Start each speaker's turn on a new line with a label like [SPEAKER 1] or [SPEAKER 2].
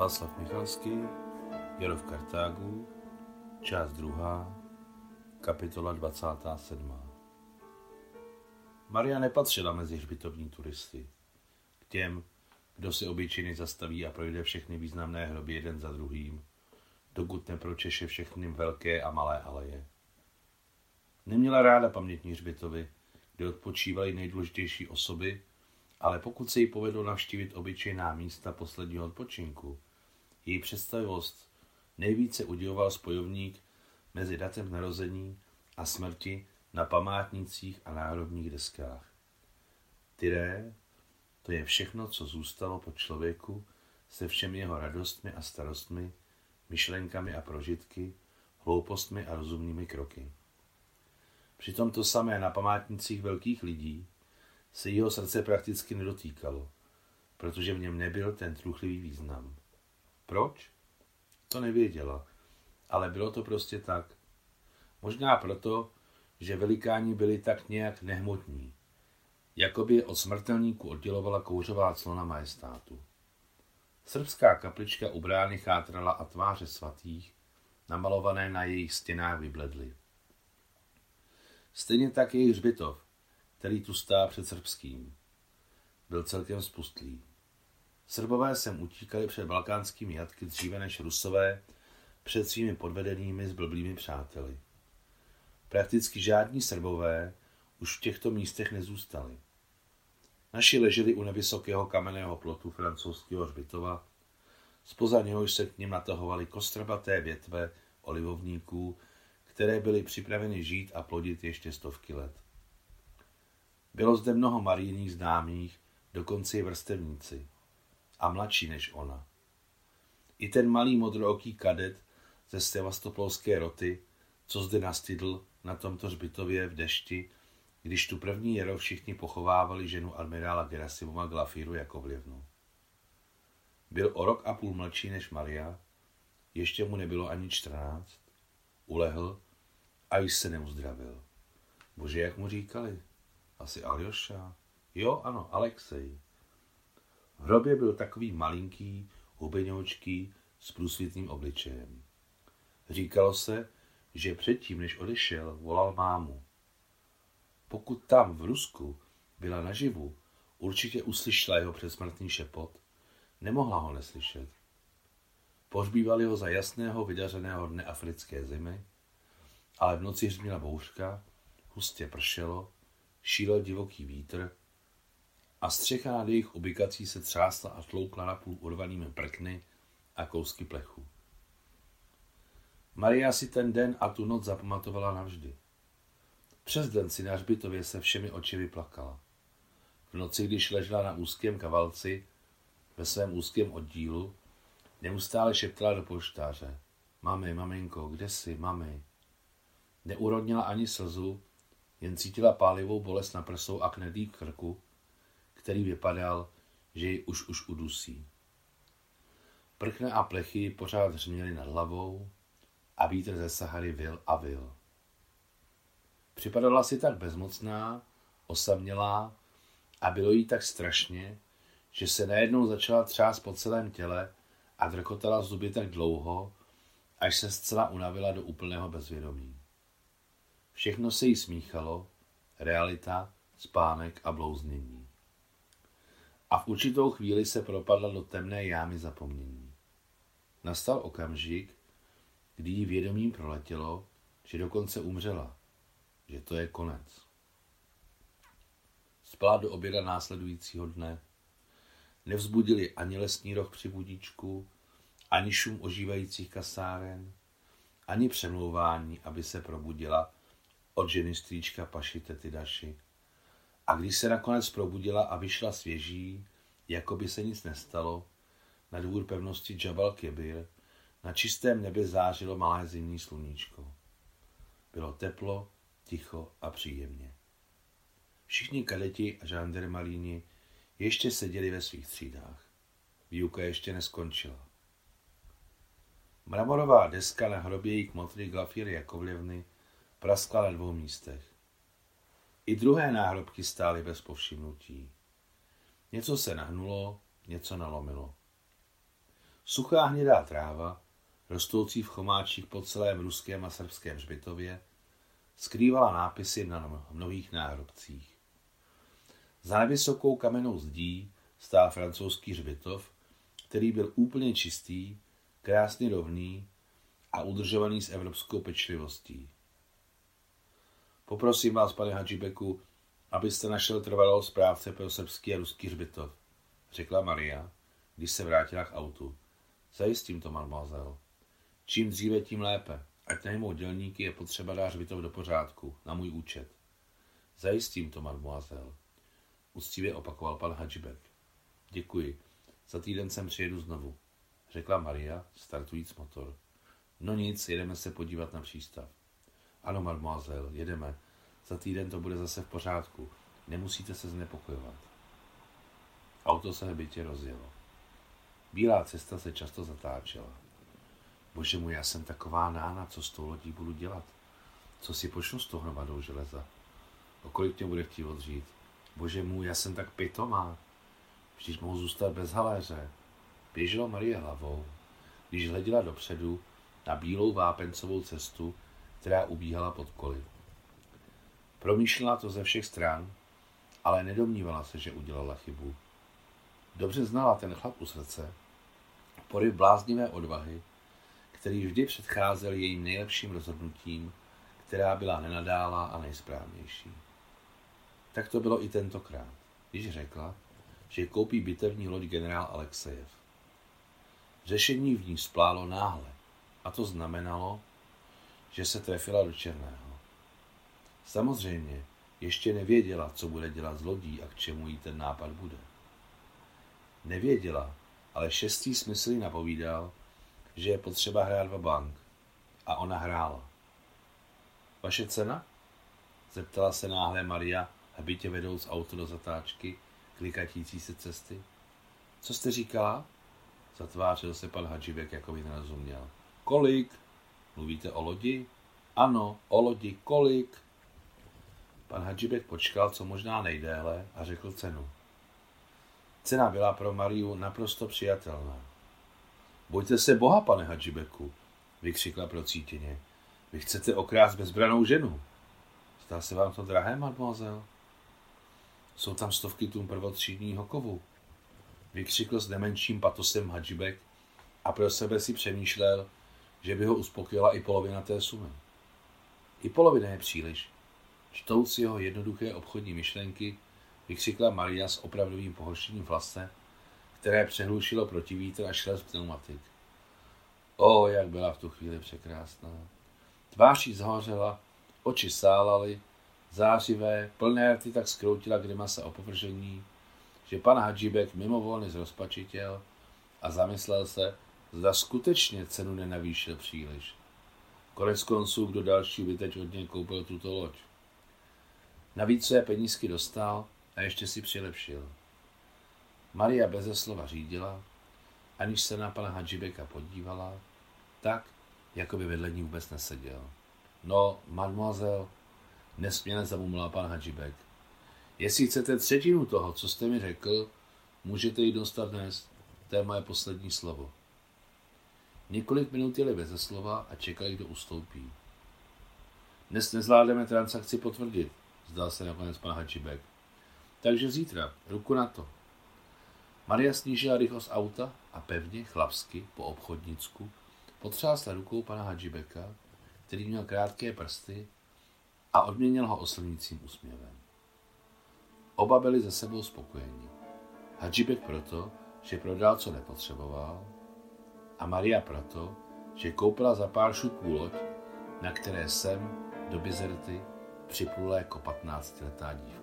[SPEAKER 1] Václav Michalský, Jaro v Kartágu, část druhá, kapitola 27. Maria nepatřila mezi hřbitovní turisty. K těm, kdo si obyčejně zastaví a projde všechny významné hroby jeden za druhým, dokud nepročeše všechny velké a malé aleje. Neměla ráda pamětní hřbitovy, kde odpočívaly nejdůležitější osoby, ale pokud se jí povedlo navštívit obyčejná místa posledního odpočinku, její představivost nejvíce udivoval spojovník mezi datem narození a smrti na památnicích a národních deskách. Tyré, to je všechno, co zůstalo po člověku se všemi jeho radostmi a starostmi, myšlenkami a prožitky, hloupostmi a rozumnými kroky. Přitom to samé na památnicích velkých lidí se jeho srdce prakticky nedotýkalo, protože v něm nebyl ten truchlivý význam. Proč? To nevěděla, ale bylo to prostě tak. Možná proto, že velikáni byli tak nějak nehmotní, jakoby od smrtelníků oddělovala kouřová clona majestátu. Srbská kaplička u brány chátrala a tváře svatých, namalované na jejich stěnách vybledly. Stejně tak jejich hřbitov, který tu stál před srbským. Byl celkem spustlý. Srbové sem utíkali před balkánskými jatky dříve než Rusové před svými podvedenými zblblými přáteli. Prakticky žádní Srbové už v těchto místech nezůstali. Naši leželi u nevysokého kamenného plotu francouzského hřbitova, spoza něhož se k ním natahovaly kostrbaté větve olivovníků, které byly připraveny žít a plodit ještě stovky let. Bylo zde mnoho marijných známých, dokonce i vrstevníci. A mladší než ona. I ten malý modrooký kadet ze Sevastopolské roty, co zde nastydl na tomto hřbitově v dešti, když tu první jaro všichni pochovávali ženu admirála Gerasimova Glafíru jako vlivnu. Byl o rok a půl mladší než Maria, ještě mu nebylo ani čtrnáct, ulehl a již se neuzdravil. Bože, jak mu říkali? Asi Aljoša? Jo, ano, Alexej. V hrobě byl takový malinký, hubeňoučký, s průsvitným obličejem. Říkalo se, že předtím, než odešel, volal mámu. Pokud tam, v Rusku, byla naživu, určitě uslyšela jeho předsmrtný šepot. Nemohla ho neslyšet. Pohřbívali ho za jasného, vydařeného dne africké zimy, ale v noci hřměla bouřka, hustě pršelo šílel divoký vítr a střecha nad jejich ubikací se třásla a tloukla napůl urvanými prkny a kousky plechu. Maria si ten den a tu noc zapamatovala navždy. Přes den si na hřbitově se všemi oči vyplakala. V noci, když ležela na úzkém kavalci, ve svém úzkém oddílu, neustále šeptala do poštáře. Mami, maminko, kde jsi, mami? Neurodnila ani slzu, jen cítila pálivou bolest na prsou a knedlí krku, který vypadal, že ji už už udusí. Prkne a plechy pořád hřměly nad hlavou a vítr ze Sahary vil a vil. Připadala si tak bezmocná, osamělá a bylo jí tak strašně, že se najednou začala třást po celém těle a drkotala zuby tak dlouho, až se zcela unavila do úplného bezvědomí. Všechno se jí smíchalo, realita, spánek a blouznění. A v určitou chvíli se propadla do temné jámy zapomnění. Nastal okamžik, kdy jí vědomím proletělo, že dokonce umřela, že to je konec. Spala do oběda následujícího dne. Nevzbudili ani lesní roh při budíčku, ani šum ožívajících kasáren, ani přemlouvání, aby se probudila od ženy strýčka Paši tety Daši. A když se nakonec probudila a vyšla svěží, jako by se nic nestalo, na dvůr pevnosti Jabal Kebir, na čistém nebi zářilo malé zimní sluníčko. Bylo teplo, ticho a příjemně. Všichni kadeti a žandarmaríni ještě seděli ve svých třídách. Výuka ještě neskončila. Mramorová deska na hrobě jí kmotry Glafíry Jakovlevny praskla na dvou místech. I druhé náhrobky stály bez povšimnutí. Něco se nahnulo, něco nalomilo. Suchá hnědá tráva, rostoucí v chomáčích po celém ruském a srbském hřbitově, skrývala nápisy na mnohých náhrobcích. Za nevysokou kamennou zdí stál francouzský hřbitov, který byl úplně čistý, krásně rovný a udržovaný s evropskou pečlivostí. Poprosím vás, pane Hadžibeku, abyste našel trvalého správce pro srbský a ruský hřbitov, řekla Maria, když se vrátila k autu. Zajistím to, mademoiselle. Čím dříve, tím lépe. Ať najmou dělníky je potřeba dát hřbitov do pořádku, na můj účet. Zajistím to, mademoiselle. Úctivě opakoval pan Hadžibek. Děkuji. Za týden sem přijedu znovu, řekla Maria, startujíc motor. No nic, jedeme se podívat na přístav. Ano, mademoiselle, jedeme. Za týden to bude zase v pořádku. Nemusíte se znepokojovat. Auto se bytě rozjelo. Bílá cesta se často zatáčela. Bože můj, já jsem taková nána, co s tou lodí budu dělat? Co si počnu s tou hromadou železa? O kolik mě bude chtít odřít? Bože můj, já jsem tak pitomá. Vždyť mohu zůstat bez haléře. Běžela Marie hlavou, když hleděla dopředu na bílou vápencovou cestu, která ubíhala pod koly. Promýšlela to ze všech stran, ale nedomnívala se, že udělala chybu. Dobře znala ten chlap u srdce, poryv bláznivé odvahy, který vždy předcházel jejím nejlepším rozhodnutím, která byla nenadála a nejsprávnější. Tak to bylo i tentokrát, když řekla, že koupí bitevní loď generál Alexejev. Řešení v ní splálo náhle a to znamenalo, že se trefila do černého. Samozřejmě ještě nevěděla, co bude dělat s lodí a k čemu jí ten nápad bude. Nevěděla, ale šestý smysl jí napovídal, že je potřeba hrát v bank. A ona hrála. Vaše cena? Zeptala se náhle Maria, hbitě vedouc auto do zatáčky, klikatící se cesty. Co jste říkala? Zatvářil se pan Hadžibek, jako by nerozuměl. Kolik? Mluvíte o lodi? Ano, o lodi. Kolik? Pan Hadžibek počkal, co možná nejdéle, a řekl cenu. Cena byla pro Mariu naprosto přijatelná. Bojte se Boha, pane Hadžibeku, vykřikla procítěně. Vy chcete okrást bezbranou ženu. Zdá se vám to drahé, mademoiselle? Jsou tam stovky tun prvotřídního kovu. Vykřikl s nemenším patosem Hadžibek a pro sebe si přemýšlel, že by ho uspokojila i polovina té sumy. I polovina je příliš. Čtouc jeho jednoduché obchodní myšlenky, vykřikla Maria s opravdovým pohoršením vlase, které přehlušilo protivítr a šel z pneumatik. O, jak byla v tu chvíli překrásná. Tvář jí zhořela, oči sálaly, zářivé, plné rty tak skroutila grimasa opovržení, že pan Hadžibek mimovolně zrozpačitěl a zamyslel se, zda skutečně cenu nenavýšil příliš. Konec konců, kdo další by teď od něj koupil tuto loď. Navíc své penízky dostal a ještě si přilepšil. Maria beze slova řídila, aniž se na pana Hadžibeka podívala, tak, jako by vedle ní vůbec neseděl. No, mademoiselle, nesměle zamumla pan Hadžibek. Jestli chcete třetinu toho, co jste mi řekl, můžete ji dostat dnes. To je moje poslední slovo. Několik minut jeli beze slova a čekali, kdo ustoupí. Dnes nezvládneme transakci potvrdit, zdal se nakonec pan Hadžibek. Takže zítra, ruku na to. Maria snížila rychlost auta a pevně, chlapsky, po obchodnicku, potřásla rukou pana Hadžibeka, který měl krátké prsty a odměnil ho oslnícím úsměvem. Oba byli ze sebou spokojeni. Hadžibek proto, že prodal, co nepotřeboval, a Maria proto, že koupila za pár šuků loď, na které jsem do Bizerty připlula jako 15-letá dívka.